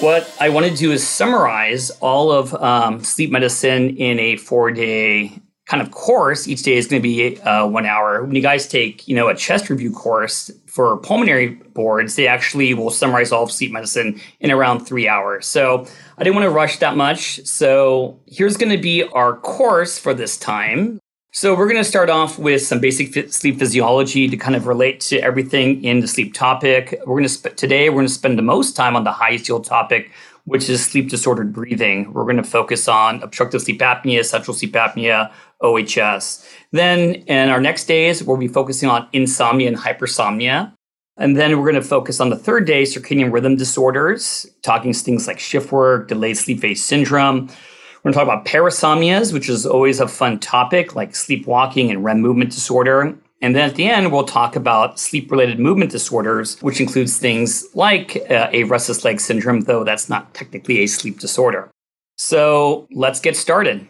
What I want to do is summarize all of um, sleep medicine in a four day kind of course. Each day is going to be uh, one hour. When you guys take, you know, a chest review course for pulmonary boards, they actually will summarize all of sleep medicine in around three hours. So I didn't want to rush that much. So here's going to be our course for this time. So we're going to start off with some basic sleep physiology to kind of relate to everything in the sleep topic. We're going to sp- today we're going to spend the most time on the highest yield topic, which is sleep disordered breathing. We're going to focus on obstructive sleep apnea, central sleep apnea, OHS. Then in our next days, we'll be focusing on insomnia and hypersomnia. And then we're going to focus on the third day, circadian rhythm disorders, talking things like shift work, delayed sleep phase syndrome. We're going to talk about parasomnias, which is always a fun topic, like sleepwalking and REM movement disorder. And then at the end, we'll talk about sleep related movement disorders, which includes things like uh, a restless leg syndrome, though that's not technically a sleep disorder. So let's get started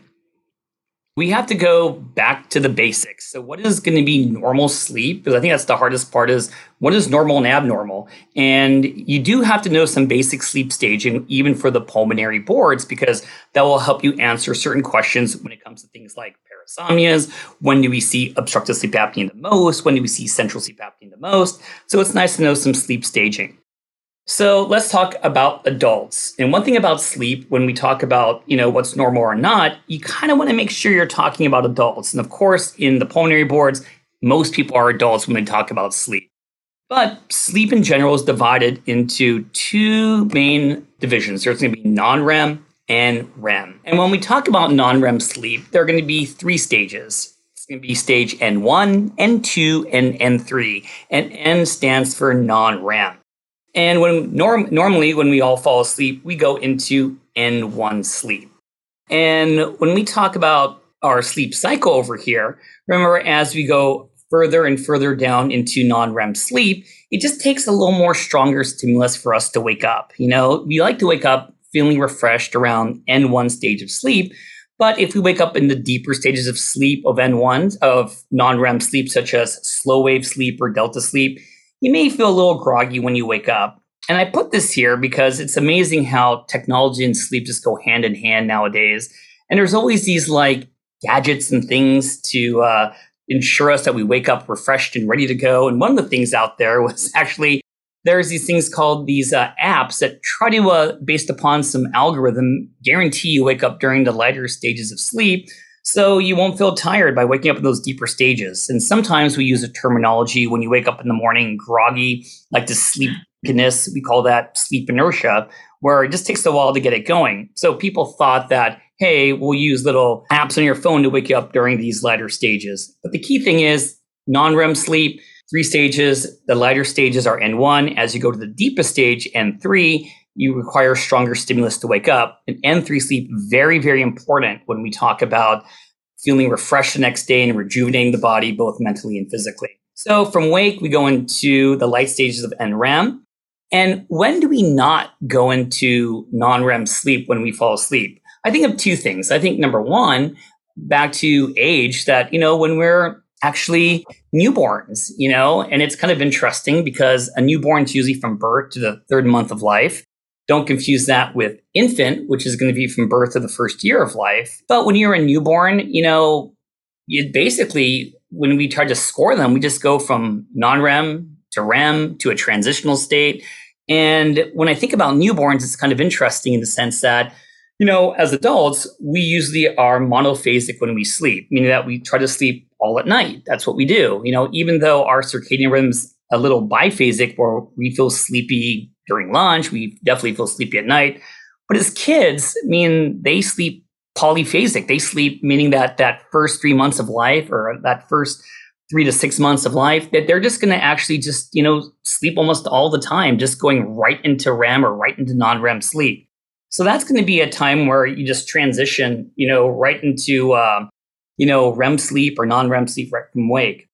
we have to go back to the basics. So what is going to be normal sleep? Because I think that's the hardest part is what is normal and abnormal? And you do have to know some basic sleep staging, even for the pulmonary boards, because that will help you answer certain questions when it comes to things like parasomnias. When do we see obstructive sleep apnea the most? When do we see central sleep apnea the most? So it's nice to know some sleep staging. So let's talk about adults. And one thing about sleep, when we talk about, you know, what's normal or not, you kind of want to make sure you're talking about adults. And of course, in the pulmonary boards, most people are adults when they talk about sleep. But sleep in general is divided into two main divisions. There's going to be non-REM and REM. And when we talk about non-REM sleep, there are going to be three stages. It's going to be stage N1, N2, and N3. And N stands for non-REM. And when norm- normally when we all fall asleep, we go into N1 sleep. And when we talk about our sleep cycle over here, remember as we go further and further down into non-REM sleep, it just takes a little more stronger stimulus for us to wake up. You know, we like to wake up feeling refreshed around N1 stage of sleep. But if we wake up in the deeper stages of sleep of N1, of non-REM sleep, such as slow wave sleep or delta sleep, you may feel a little groggy when you wake up. And I put this here because it's amazing how technology and sleep just go hand in hand nowadays. And there's always these like gadgets and things to uh, ensure us that we wake up refreshed and ready to go. And one of the things out there was actually there's these things called these uh, apps that try to, uh, based upon some algorithm, guarantee you wake up during the lighter stages of sleep so you won't feel tired by waking up in those deeper stages. And sometimes we use a terminology when you wake up in the morning groggy, like the sleepiness. We call that sleep inertia, where it just takes a while to get it going. So people thought that, hey, we'll use little apps on your phone to wake you up during these lighter stages. But the key thing is non-REM sleep, three stages. The lighter stages are N1. As you go to the deepest stage, N3, you require stronger stimulus to wake up. And N3 sleep, very, very important when we talk about feeling refreshed the next day and rejuvenating the body, both mentally and physically. So from wake, we go into the light stages of NREM. And when do we not go into non REM sleep when we fall asleep? I think of two things. I think number one, back to age, that, you know, when we're actually newborns, you know, and it's kind of interesting because a newborn's usually from birth to the third month of life. Don't confuse that with infant, which is going to be from birth to the first year of life. But when you're a newborn, you know, you basically, when we try to score them, we just go from non REM to REM to a transitional state. And when I think about newborns, it's kind of interesting in the sense that, you know, as adults, we usually are monophasic when we sleep, meaning that we try to sleep all at night. That's what we do. You know, even though our circadian rhythms a little biphasic where we feel sleepy during lunch. We definitely feel sleepy at night. But as kids, I mean, they sleep polyphasic. They sleep, meaning that that first three months of life or that first three to six months of life, that they're just going to actually just, you know, sleep almost all the time, just going right into REM or right into non REM sleep. So that's going to be a time where you just transition, you know, right into uh, you know, REM sleep or non REM sleep right from wake.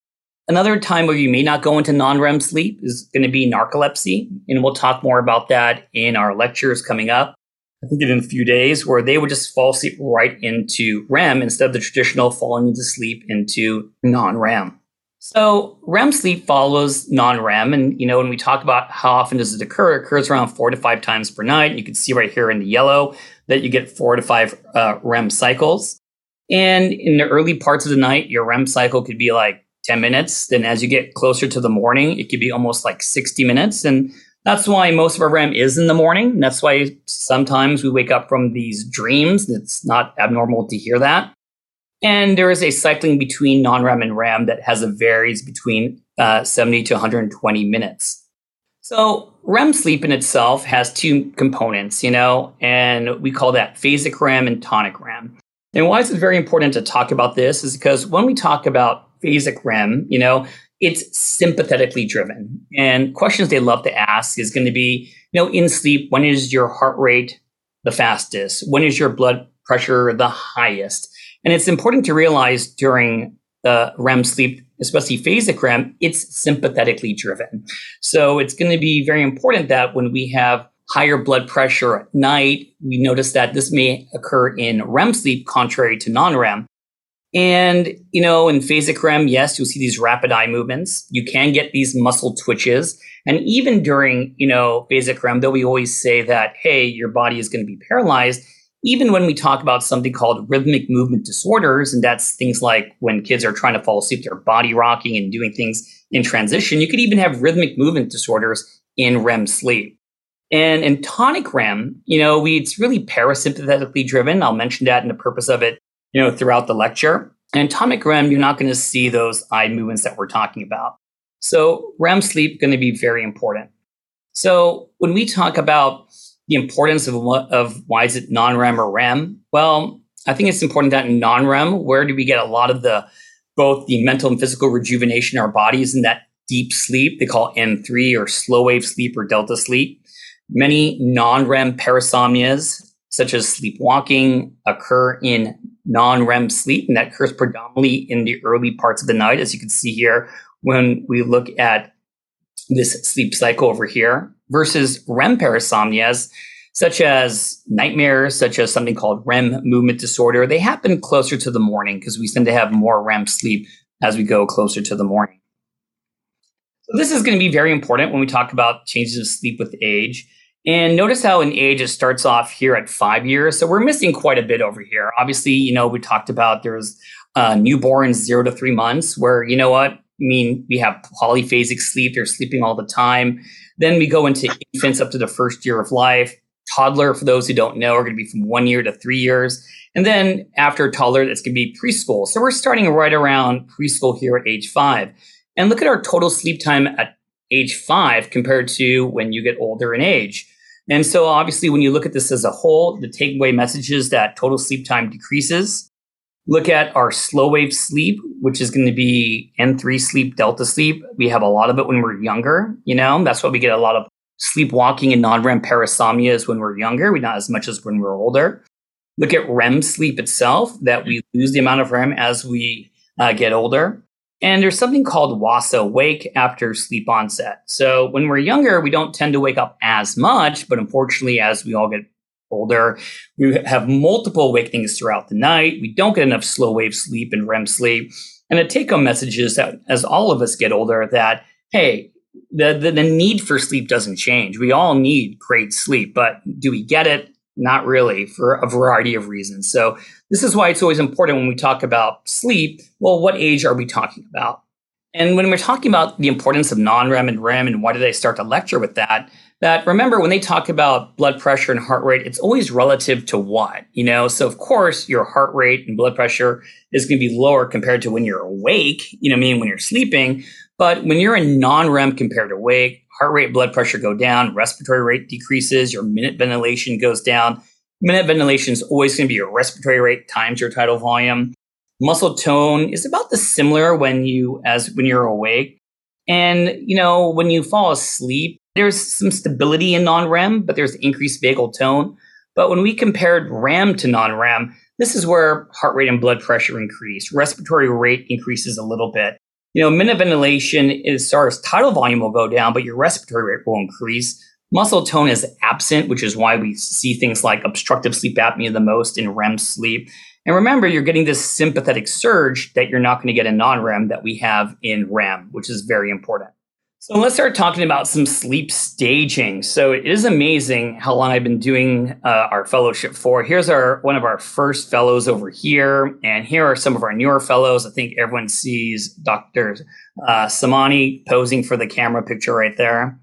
Another time where you may not go into non REM sleep is going to be narcolepsy. And we'll talk more about that in our lectures coming up. I think in a few days, where they would just fall asleep right into REM instead of the traditional falling into sleep into non REM. So REM sleep follows non-REM, and you know when we talk about how often does it occur, it occurs around four to five times per night. You can see right here in the yellow that you get four to five uh, REM cycles, and in the early parts of the night, your REM cycle could be like 10 minutes. Then as you get closer to the morning, it could be almost like 60 minutes, and that's why most of our REM is in the morning. That's why sometimes we wake up from these dreams. It's not abnormal to hear that. And there is a cycling between non-REM and REM that has a varies between uh, 70 to 120 minutes. So REM sleep in itself has two components, you know, and we call that phasic REM and tonic REM. And why is it very important to talk about this is because when we talk about phasic REM, you know, it's sympathetically driven. And questions they love to ask is going to be, you know, in sleep, when is your heart rate the fastest? When is your blood pressure the highest? And it's important to realize during the REM sleep, especially phasic REM, it's sympathetically driven. So it's going to be very important that when we have higher blood pressure at night, we notice that this may occur in REM sleep, contrary to non REM. And, you know, in phasic REM, yes, you'll see these rapid eye movements. You can get these muscle twitches. And even during, you know, phasic REM, though we always say that, hey, your body is going to be paralyzed, even when we talk about something called rhythmic movement disorders, and that's things like when kids are trying to fall asleep, they're body rocking and doing things in transition. You could even have rhythmic movement disorders in REM sleep. And in tonic REM, you know, we, it's really parasympathetically driven. I'll mention that in the purpose of it, you know, throughout the lecture. And tonic REM, you're not going to see those eye movements that we're talking about. So REM sleep going to be very important. So when we talk about the importance of what, of why is it non-REM or REM? Well, I think it's important that in non-REM, where do we get a lot of the both the mental and physical rejuvenation in our bodies in that deep sleep they call N3 or slow wave sleep or delta sleep. Many non-REM parasomnias, such as sleepwalking, occur in non-REM sleep, and that occurs predominantly in the early parts of the night, as you can see here when we look at this sleep cycle over here versus REM parasomnias, such as nightmares, such as something called REM movement disorder. They happen closer to the morning because we tend to have more REM sleep as we go closer to the morning. So this is going to be very important when we talk about changes of sleep with age. And notice how in age it starts off here at five years. So we're missing quite a bit over here. Obviously, you know, we talked about there's uh, newborns zero to three months where, you know what, I mean, we have polyphasic sleep. They're sleeping all the time. Then we go into infants up to the first year of life. Toddler, for those who don't know, are going to be from one year to three years. And then after toddler, it's going to be preschool. So we're starting right around preschool here at age five. And look at our total sleep time at age five compared to when you get older in age. And so obviously, when you look at this as a whole, the takeaway message is that total sleep time decreases look at our slow wave sleep, which is going to be N3 sleep, delta sleep. We have a lot of it when we're younger, you know, that's why we get a lot of sleepwalking and non-REM parasomnias when we're younger. We not as much as when we're older. Look at REM sleep itself, that we lose the amount of REM as we uh, get older. And there's something called WASO, wake after sleep onset. So when we're younger, we don't tend to wake up as much, but unfortunately, as we all get older. We have multiple awakenings throughout the night. We don't get enough slow wave sleep and REM sleep. And the take home message is that as all of us get older, that, hey, the, the, the need for sleep doesn't change. We all need great sleep, but do we get it? Not really for a variety of reasons. So this is why it's always important when we talk about sleep. Well, what age are we talking about? And when we're talking about the importance of non-REM and REM and why did I start to lecture with that, that remember when they talk about blood pressure and heart rate, it's always relative to what, you know? So of course your heart rate and blood pressure is going to be lower compared to when you're awake, you know I mean, when you're sleeping. But when you're in non-REM compared to awake, heart rate, blood pressure go down, respiratory rate decreases, your minute ventilation goes down. Minute ventilation is always going to be your respiratory rate times your tidal volume. Muscle tone is about the similar when you as when you're awake. And you know, when you fall asleep, there's some stability in non-REM, but there's increased vagal tone. But when we compared REM to non-REM, this is where heart rate and blood pressure increase. Respiratory rate increases a little bit. You know, minute ventilation is as tidal volume will go down, but your respiratory rate will increase. Muscle tone is absent, which is why we see things like obstructive sleep apnea the most in REM sleep. And remember, you're getting this sympathetic surge that you're not going to get in non REM that we have in REM, which is very important. So let's start talking about some sleep staging. So it is amazing how long I've been doing uh, our fellowship for. Here's our one of our first fellows over here, and here are some of our newer fellows. I think everyone sees Dr. Uh, Samani posing for the camera picture right there.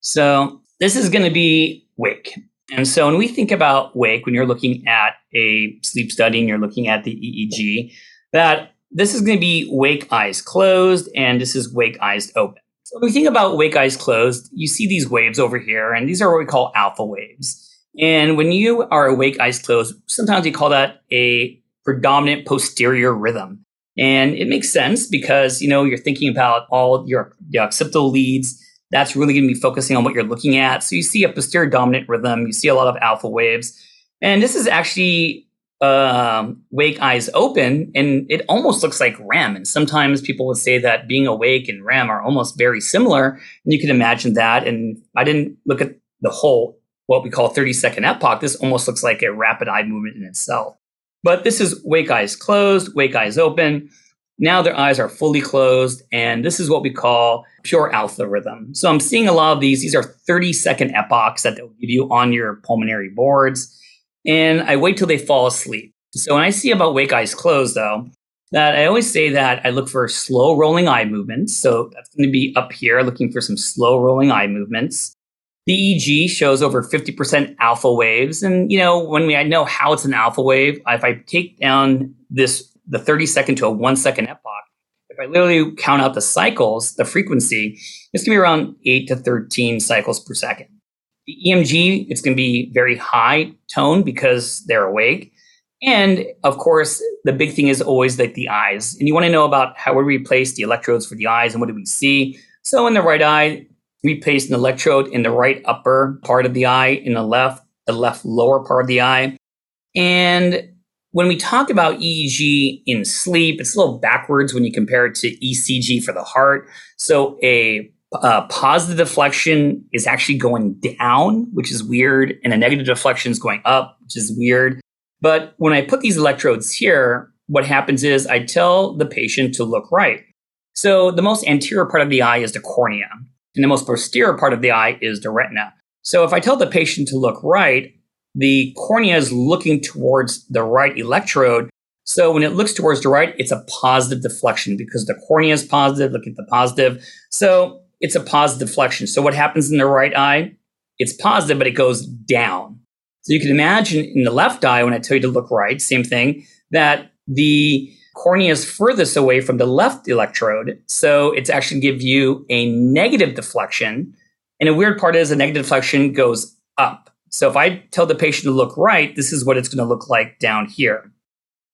So this is going to be wake. And so when we think about wake, when you're looking at a sleep study and you're looking at the EEG, that this is going to be wake eyes closed and this is wake eyes open. So when we think about wake eyes closed, you see these waves over here, and these are what we call alpha waves. And when you are awake, eyes closed, sometimes we call that a predominant posterior rhythm. And it makes sense because, you know, you're thinking about all your the occipital leads. That's really going to be focusing on what you're looking at. So you see a posterior dominant rhythm. You see a lot of alpha waves. And this is actually um, wake eyes open and it almost looks like REM. And sometimes people would say that being awake and REM are almost very similar. And you can imagine that. And I didn't look at the whole, what we call 30 second epoch. This almost looks like a rapid eye movement in itself. But this is wake eyes closed, wake eyes open. Now their eyes are fully closed. And this is what we call pure alpha rhythm. So I'm seeing a lot of these. These are 30 second epochs that they'll give you on your pulmonary boards and I wait till they fall asleep. So when I see about wake eyes closed, though, that I always say that I look for slow rolling eye movements. So that's going to be up here, looking for some slow rolling eye movements. The EEG shows over 50% alpha waves. And, you know, when we, I know how it's an alpha wave, if I take down this, the 30 second to a one second epoch, if I literally count out the cycles, the frequency, it's going to be around 8 to 13 cycles per second. The EMG, it's going to be very high tone because they're awake. And of course, the big thing is always like the eyes. And you want to know about how we replace the electrodes for the eyes and what do we see. So in the right eye, we place an electrode in the right upper part of the eye, in the left, the left lower part of the eye. And when we talk about EEG in sleep, it's a little backwards when you compare it to ECG for the heart. So a uh, positive deflection is actually going down, which is weird, and a negative deflection is going up, which is weird. But when I put these electrodes here, what happens is I tell the patient to look right. So the most anterior part of the eye is the cornea, and the most posterior part of the eye is the retina. So if I tell the patient to look right, the cornea is looking towards the right electrode. So when it looks towards the right, it's a positive deflection because the cornea is positive. Look at the positive. So it's a positive deflection. So what happens in the right eye? It's positive, but it goes down. So you can imagine in the left eye, when I tell you to look right, same thing, that the cornea is furthest away from the left electrode. So it's actually give you a negative deflection. And a weird part is a negative deflection goes up. So if I tell the patient to look right, this is what it's going to look like down here.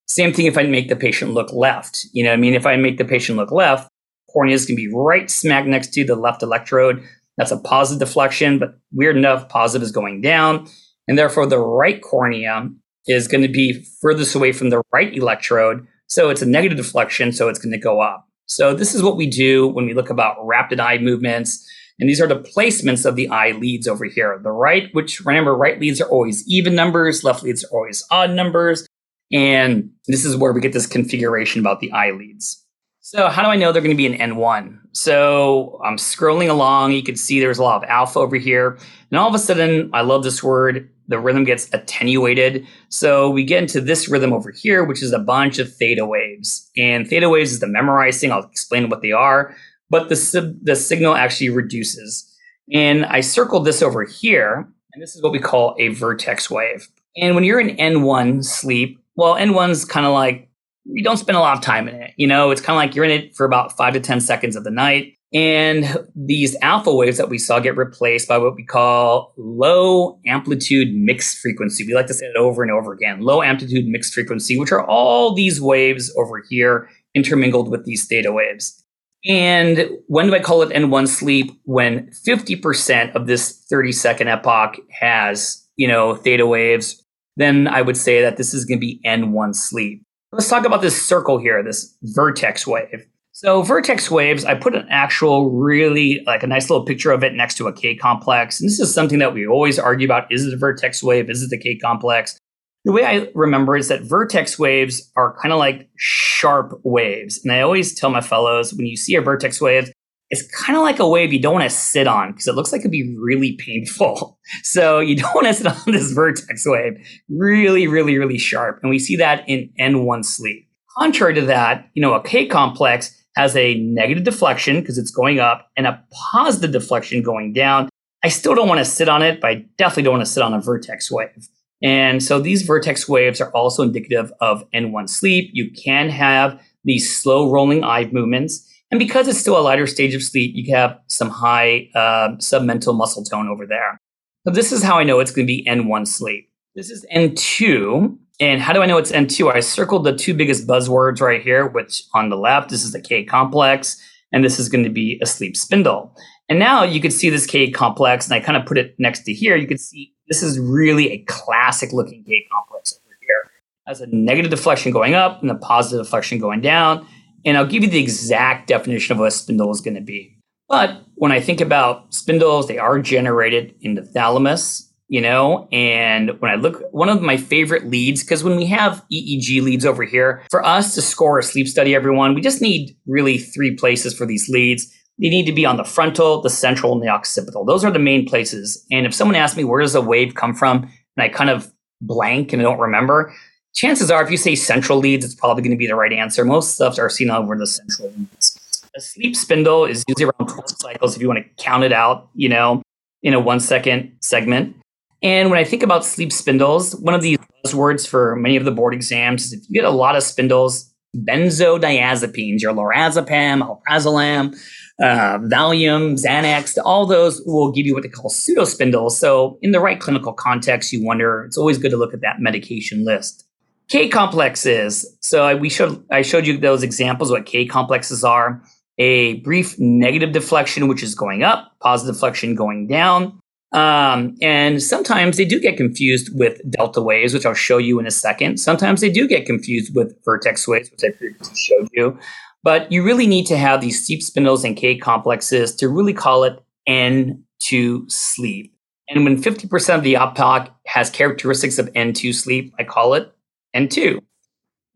Same thing if I make the patient look left. You know I mean? If I make the patient look left, cornea is going to be right smack next to the left electrode. That's a positive deflection, but weird enough, positive is going down. And therefore, the right cornea is going to be furthest away from the right electrode. So it's a negative deflection, so it's going to go up. So this is what we do when we look about rapid eye movements. And these are the placements of the eye leads over here. The right, which remember, right leads are always even numbers, left leads are always odd numbers. And this is where we get this configuration about the eye leads. So how do I know they're going to be an N1? So I'm scrolling along. You can see there's a lot of alpha over here. And all of a sudden, I love this word, the rhythm gets attenuated. So we get into this rhythm over here, which is a bunch of theta waves. And theta waves is the memorizing. I'll explain what they are. But the, the signal actually reduces. And I circled this over here. And this is what we call a vertex wave. And when you're in N1 sleep, well, N1's kind of like you don't spend a lot of time in it. You know, it's kind of like you're in it for about five to 10 seconds of the night. And these alpha waves that we saw get replaced by what we call low amplitude mixed frequency. We like to say it over and over again low amplitude mixed frequency, which are all these waves over here intermingled with these theta waves. And when do I call it N1 sleep? When 50% of this 30 second epoch has, you know, theta waves then I would say that this is going to be N1 sleep. Let's talk about this circle here, this vertex wave. So vertex waves, I put an actual really like a nice little picture of it next to a K complex. And this is something that we always argue about. Is it a vertex wave? Is it the K complex? The way I remember is that vertex waves are kind of like sharp waves. And I always tell my fellows when you see a vertex wave, it's kind of like a wave you don't want to sit on because it looks like it'd be really painful. So you don't want to sit on this vertex wave. Really, really, really sharp. And we see that in N1 sleep. Contrary to that, you know, a K complex has a negative deflection because it's going up and a positive deflection going down. I still don't want to sit on it, but I definitely don't want to sit on a vertex wave. And so these vertex waves are also indicative of N1 sleep. You can have these slow rolling eye movements and because it's still a lighter stage of sleep, you have some high uh, submental muscle tone over there. So this is how I know it's going to be N1 sleep. This is N2. And how do I know it's N2? I circled the two biggest buzzwords right here, which on the left, this is the K complex, and this is going to be a sleep spindle. And now you can see this K complex, and I kind of put it next to here. You can see this is really a classic looking K complex over here. It has a negative deflection going up and a positive deflection going down. And I'll give you the exact definition of what a spindle is going to be. But when I think about spindles, they are generated in the thalamus, you know, and when I look, one of my favorite leads, because when we have EEG leads over here, for us to score a sleep study, everyone, we just need really three places for these leads. They need to be on the frontal, the central, and the occipital. Those are the main places. And if someone asks me, where does a wave come from? And I kind of blank and I don't remember, chances are, if you say central leads, it's probably going to be the right answer. Most stuff are seen over the central leads. A sleep spindle is usually around 12 cycles if you want to count it out, you know, in a one second segment. And when I think about sleep spindles, one of these buzzwords for many of the board exams is if you get a lot of spindles, benzodiazepines, your lorazepam, alprazolam, uh, Valium, Xanax, all those will give you what they call pseudospindles. So in the right clinical context, you wonder, it's always good to look at that medication list. K complexes. So I, we showed I showed you those examples what K complexes are. A brief negative deflection, which is going up, positive deflection going down. Um, and sometimes they do get confused with delta waves, which I'll show you in a second. Sometimes they do get confused with vertex waves, which I previously showed you. But you really need to have these sleep spindles and K complexes to really call it N2 sleep. And when 50% of the epoch has characteristics of N2 sleep, I call it N2.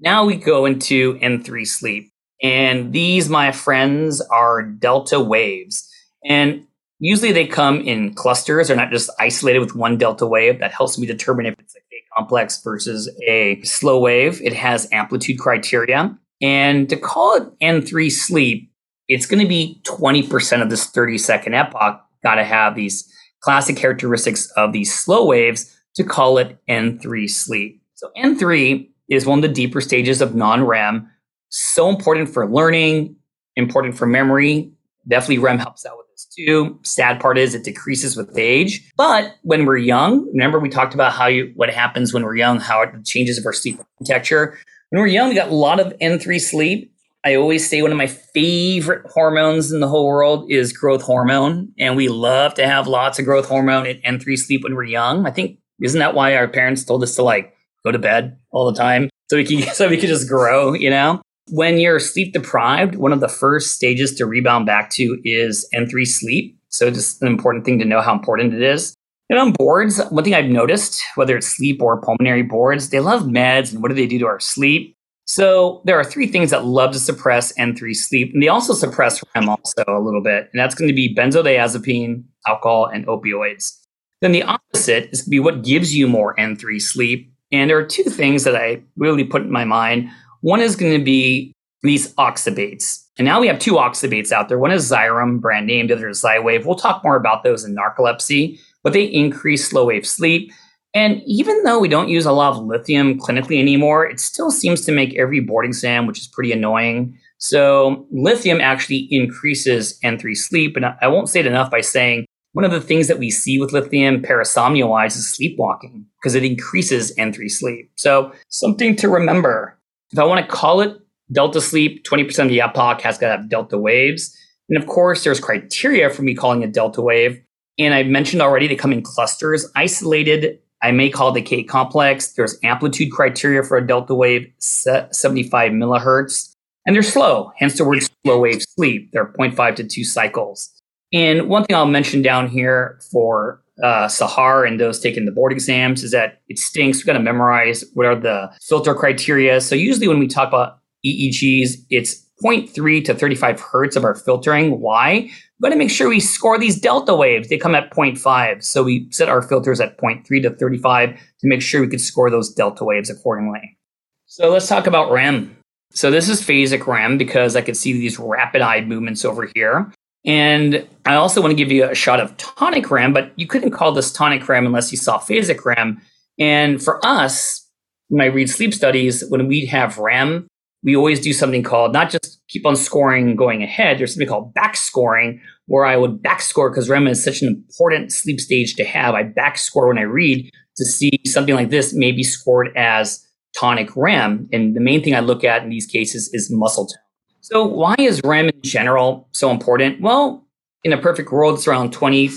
Now we go into N3 sleep. And these, my friends, are delta waves. And usually they come in clusters. They're not just isolated with one delta wave. That helps me determine if it's a complex versus a slow wave. It has amplitude criteria. And to call it N3 sleep, it's going to be 20% of this 30 second epoch. Got to have these classic characteristics of these slow waves to call it N3 sleep. So N3 is one of the deeper stages of non-REM. So important for learning, important for memory. Definitely REM helps out with this too. Sad part is it decreases with age. But when we're young, remember we talked about how you what happens when we're young, how it changes of our sleep architecture. When we're young, we got a lot of N3 sleep. I always say one of my favorite hormones in the whole world is growth hormone. And we love to have lots of growth hormone at N3 sleep when we're young. I think, isn't that why our parents told us to like go to bed all the time so we can so we can just grow, you know? When you're sleep deprived, one of the first stages to rebound back to is N3 sleep. So just an important thing to know how important it is. And on boards, one thing I've noticed, whether it's sleep or pulmonary boards, they love meds and what do they do to our sleep? So there are three things that love to suppress N3 sleep, and they also suppress REM also a little bit, and that's going to be benzodiazepine, alcohol, and opioids. Then the opposite is going to be what gives you more N3 sleep, and there are two things that I really put in my mind. One is going to be these oxybates. And now we have two oxybates out there. One is Xyrem, brand name, the other is Xywav. We'll talk more about those in narcolepsy, but they increase slow wave sleep. And even though we don't use a lot of lithium clinically anymore, it still seems to make every board exam, which is pretty annoying. So lithium actually increases N3 sleep. And I won't say it enough by saying one of the things that we see with lithium parasomnia wise is sleepwalking because it increases N3 sleep. So something to remember. If I want to call it delta sleep, 20% of the epoch has got to have delta waves. And of course, there's criteria for me calling it delta wave. And I mentioned already they come in clusters. Isolated I may call the K complex. There's amplitude criteria for a delta wave, 75 millihertz, and they're slow, hence the word slow wave sleep. They're 0.5 to 2 cycles. And one thing I'll mention down here for uh, Sahar and those taking the board exams is that it stinks. We've got to memorize what are the filter criteria. So usually when we talk about EEGs, it's 0.3 to 35 hertz of our filtering. Why? We've got to make sure we score these delta waves. They come at 0.5. So we set our filters at 0.3 to 35 to make sure we could score those delta waves accordingly. So let's talk about REM. So this is phasic REM because I could see these rapid eye movements over here. And I also want to give you a shot of tonic REM, but you couldn't call this tonic REM unless you saw phasic REM. And for us, when I read sleep studies, when we have REM, we always do something called not just keep on scoring going ahead, there's something called back scoring, where I would back score because REM is such an important sleep stage to have. I back score when I read to see something like this may be scored as tonic REM. And the main thing I look at in these cases is muscle tone. So, why is REM in general so important? Well, in a perfect world, it's around 20%,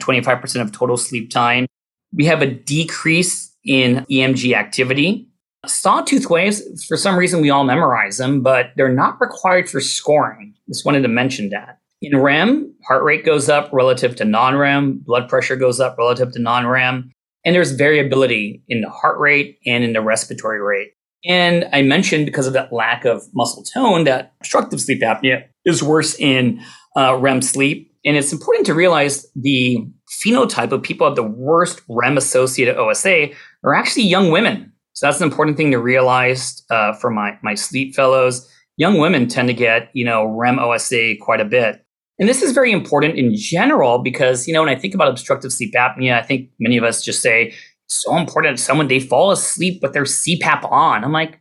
25% of total sleep time. We have a decrease in EMG activity. Sawtooth waves, for some reason, we all memorize them, but they're not required for scoring. Just wanted to mention that. In REM, heart rate goes up relative to non REM, blood pressure goes up relative to non REM, and there's variability in the heart rate and in the respiratory rate. And I mentioned because of that lack of muscle tone that obstructive sleep apnea is worse in uh, REM sleep. And it's important to realize the phenotype of people with the worst REM associated OSA are actually young women. So that's an important thing to realize uh, for my my sleep fellows. Young women tend to get you know REM OSA quite a bit, and this is very important in general because you know when I think about obstructive sleep apnea, I think many of us just say so important. Someone they fall asleep with their CPAP on. I'm like,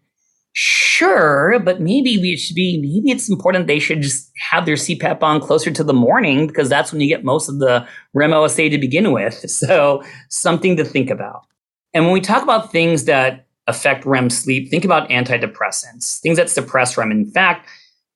sure, but maybe we should be. Maybe it's important they should just have their CPAP on closer to the morning because that's when you get most of the REM OSA to begin with. So something to think about. And when we talk about things that affect REM sleep, think about antidepressants, things that suppress REM. In fact,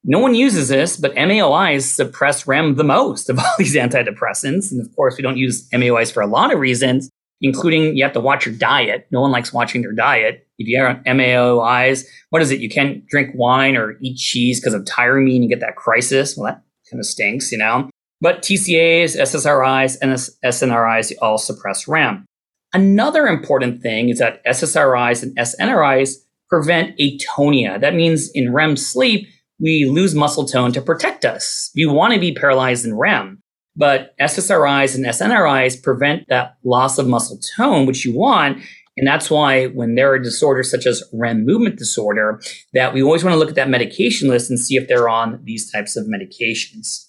no one uses this, but MAOIs suppress REM the most of all these antidepressants. And of course, we don't use MAOIs for a lot of reasons, including you have to watch your diet. No one likes watching their diet. If you are MAOIs, what is it? You can't drink wine or eat cheese because of tyramine and you get that crisis. Well, that kind of stinks, you know? But TCAs, SSRIs, and SNRIs all suppress REM. Another important thing is that SSRIs and SNRIs prevent atonia. That means in REM sleep, we lose muscle tone to protect us. You want to be paralyzed in REM, but SSRIs and SNRIs prevent that loss of muscle tone, which you want. And that's why when there are disorders such as REM movement disorder, that we always want to look at that medication list and see if they're on these types of medications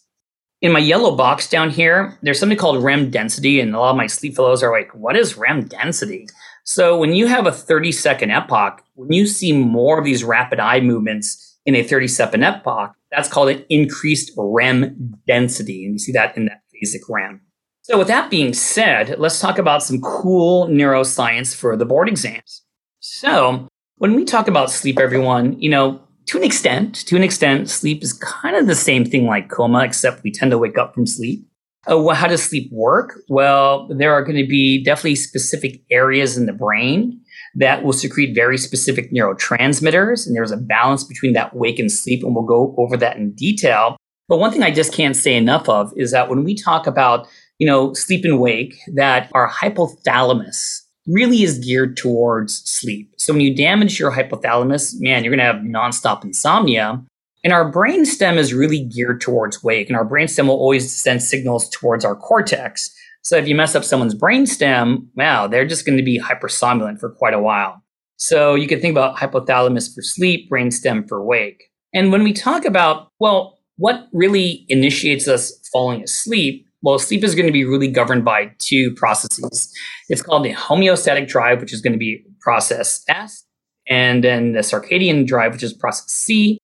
in my yellow box down here, there's something called REM density, and a lot of my sleep fellows are like, "What is REM density?" So when you have a 30 second epoch, when you see more of these rapid eye movements in a 30 second epoch, that's called an increased REM density, and you see that in that phasic REM. So with that being said, let's talk about some cool neuroscience for the board exams. So when we talk about sleep, everyone, you know, to an extent, to an extent, sleep is kind of the same thing like coma, except we tend to wake up from sleep. Uh, well, how does sleep work? Well, there are going to be definitely specific areas in the brain that will secrete very specific neurotransmitters, and there's a balance between that wake and sleep, and we'll go over that in detail. But one thing I just can't say enough of is that when we talk about, you know, sleep and wake, that our hypothalamus really is geared towards sleep. So when you damage your hypothalamus, man, you're going to have nonstop insomnia. And our brainstem is really geared towards wake, and our brainstem will always send signals towards our cortex. So if you mess up someone's brainstem, wow, they're just going to be hypersomnolent for quite a while. So you can think about hypothalamus for sleep, brainstem for wake. And when we talk about, well, what really initiates us falling asleep, well, sleep is going to be really governed by two processes. It's called the homeostatic drive, which is going to be process S, and then the circadian drive, which is process C.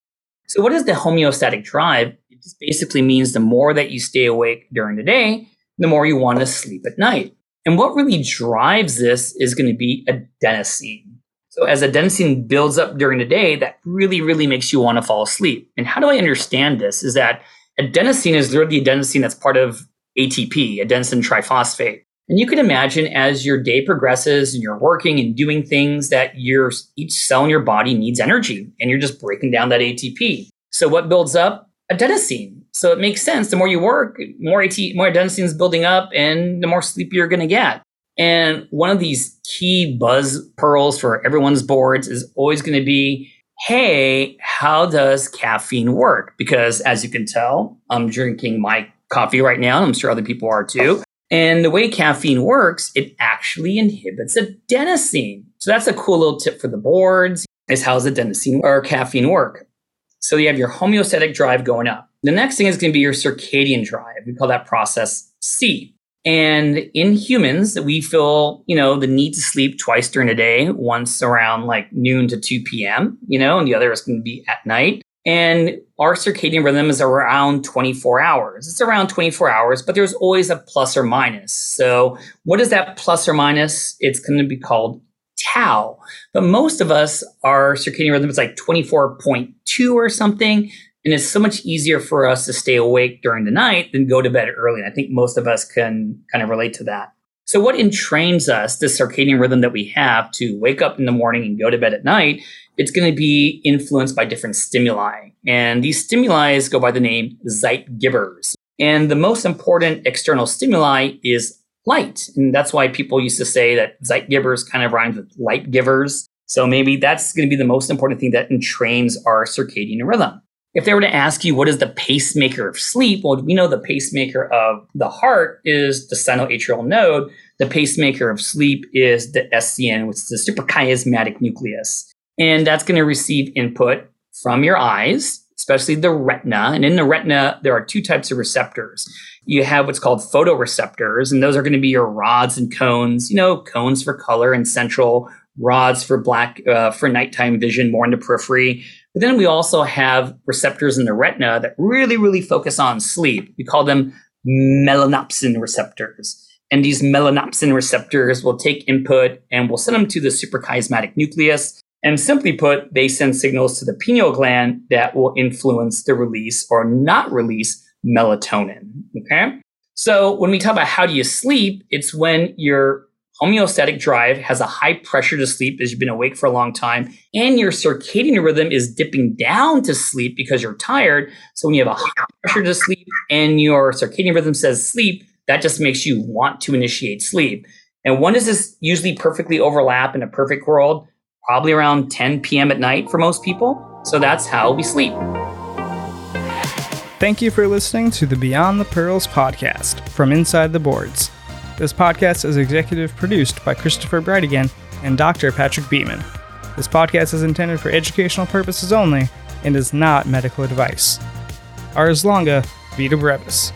So, what is the homeostatic drive? It just basically means the more that you stay awake during the day, the more you want to sleep at night. And what really drives this is going to be adenosine. So, as adenosine builds up during the day, that really, really makes you want to fall asleep. And how do I understand this? Is that adenosine is literally the adenosine that's part of ATP, adenosine triphosphate. And you can imagine as your day progresses and you're working and doing things that your each cell in your body needs energy and you're just breaking down that ATP. So what builds up? Adenosine. So it makes sense. The more you work, more AT, more adenosine is building up and the more sleepy you're going to get. And one of these key buzz pearls for everyone's boards is always going to be, hey, how does caffeine work? Because as you can tell, I'm drinking my coffee right now. And I'm sure other people are too. And the way caffeine works, it actually inhibits adenosine. So that's a cool little tip for the boards is how does adenosine or caffeine work? So you have your homeostatic drive going up. The next thing is going to be your circadian drive. We call that process C. And in humans, we feel, you know, the need to sleep twice during the day, once around like noon to 2 p.m., you know, and the other is going to be at night. And our circadian rhythm is around 24 hours. It's around 24 hours, but there's always a plus or minus. So, what is that plus or minus? It's going to be called tau. But most of us, our circadian rhythm is like 24.2 or something. And it's so much easier for us to stay awake during the night than go to bed early. And I think most of us can kind of relate to that. So, what entrains us, this circadian rhythm that we have to wake up in the morning and go to bed at night, it's going to be influenced by different stimuli. And these stimuli go by the name Zeitgebers. And the most important external stimuli is light. And that's why people used to say that Zeitgebers kind of rhymes with light givers. So maybe that's going to be the most important thing that entrains our circadian rhythm. If they were to ask you what is the pacemaker of sleep, well, we know the pacemaker of the heart is the sinoatrial node. The pacemaker of sleep is the SCN, which is the suprachiasmatic nucleus. And that's going to receive input from your eyes, especially the retina. And in the retina, there are two types of receptors. You have what's called photoreceptors, and those are going to be your rods and cones, you know, cones for color and central, rods for black, uh, for nighttime vision, more in the periphery. But then we also have receptors in the retina that really, really focus on sleep. We call them melanopsin receptors. And these melanopsin receptors will take input and we'll send them to the suprachiasmatic nucleus. And simply put, they send signals to the pineal gland that will influence the release or not release melatonin. Okay. So when we talk about how do you sleep, it's when your homeostatic drive has a high pressure to sleep as you've been awake for a long time, and your circadian rhythm is dipping down to sleep because you're tired. So when you have a high pressure to sleep and your circadian rhythm says sleep, that just makes you want to initiate sleep. And when does this usually perfectly overlap in a perfect world? Probably around 10 p.m. at night for most people. So that's how we sleep. Thank you for listening to the Beyond the Pearls podcast from Inside the Boards. This podcast is executive produced by Christopher Breitigan and Dr. Patrick Beeman. This podcast is intended for educational purposes only and is not medical advice. Ars longa, vita brevis.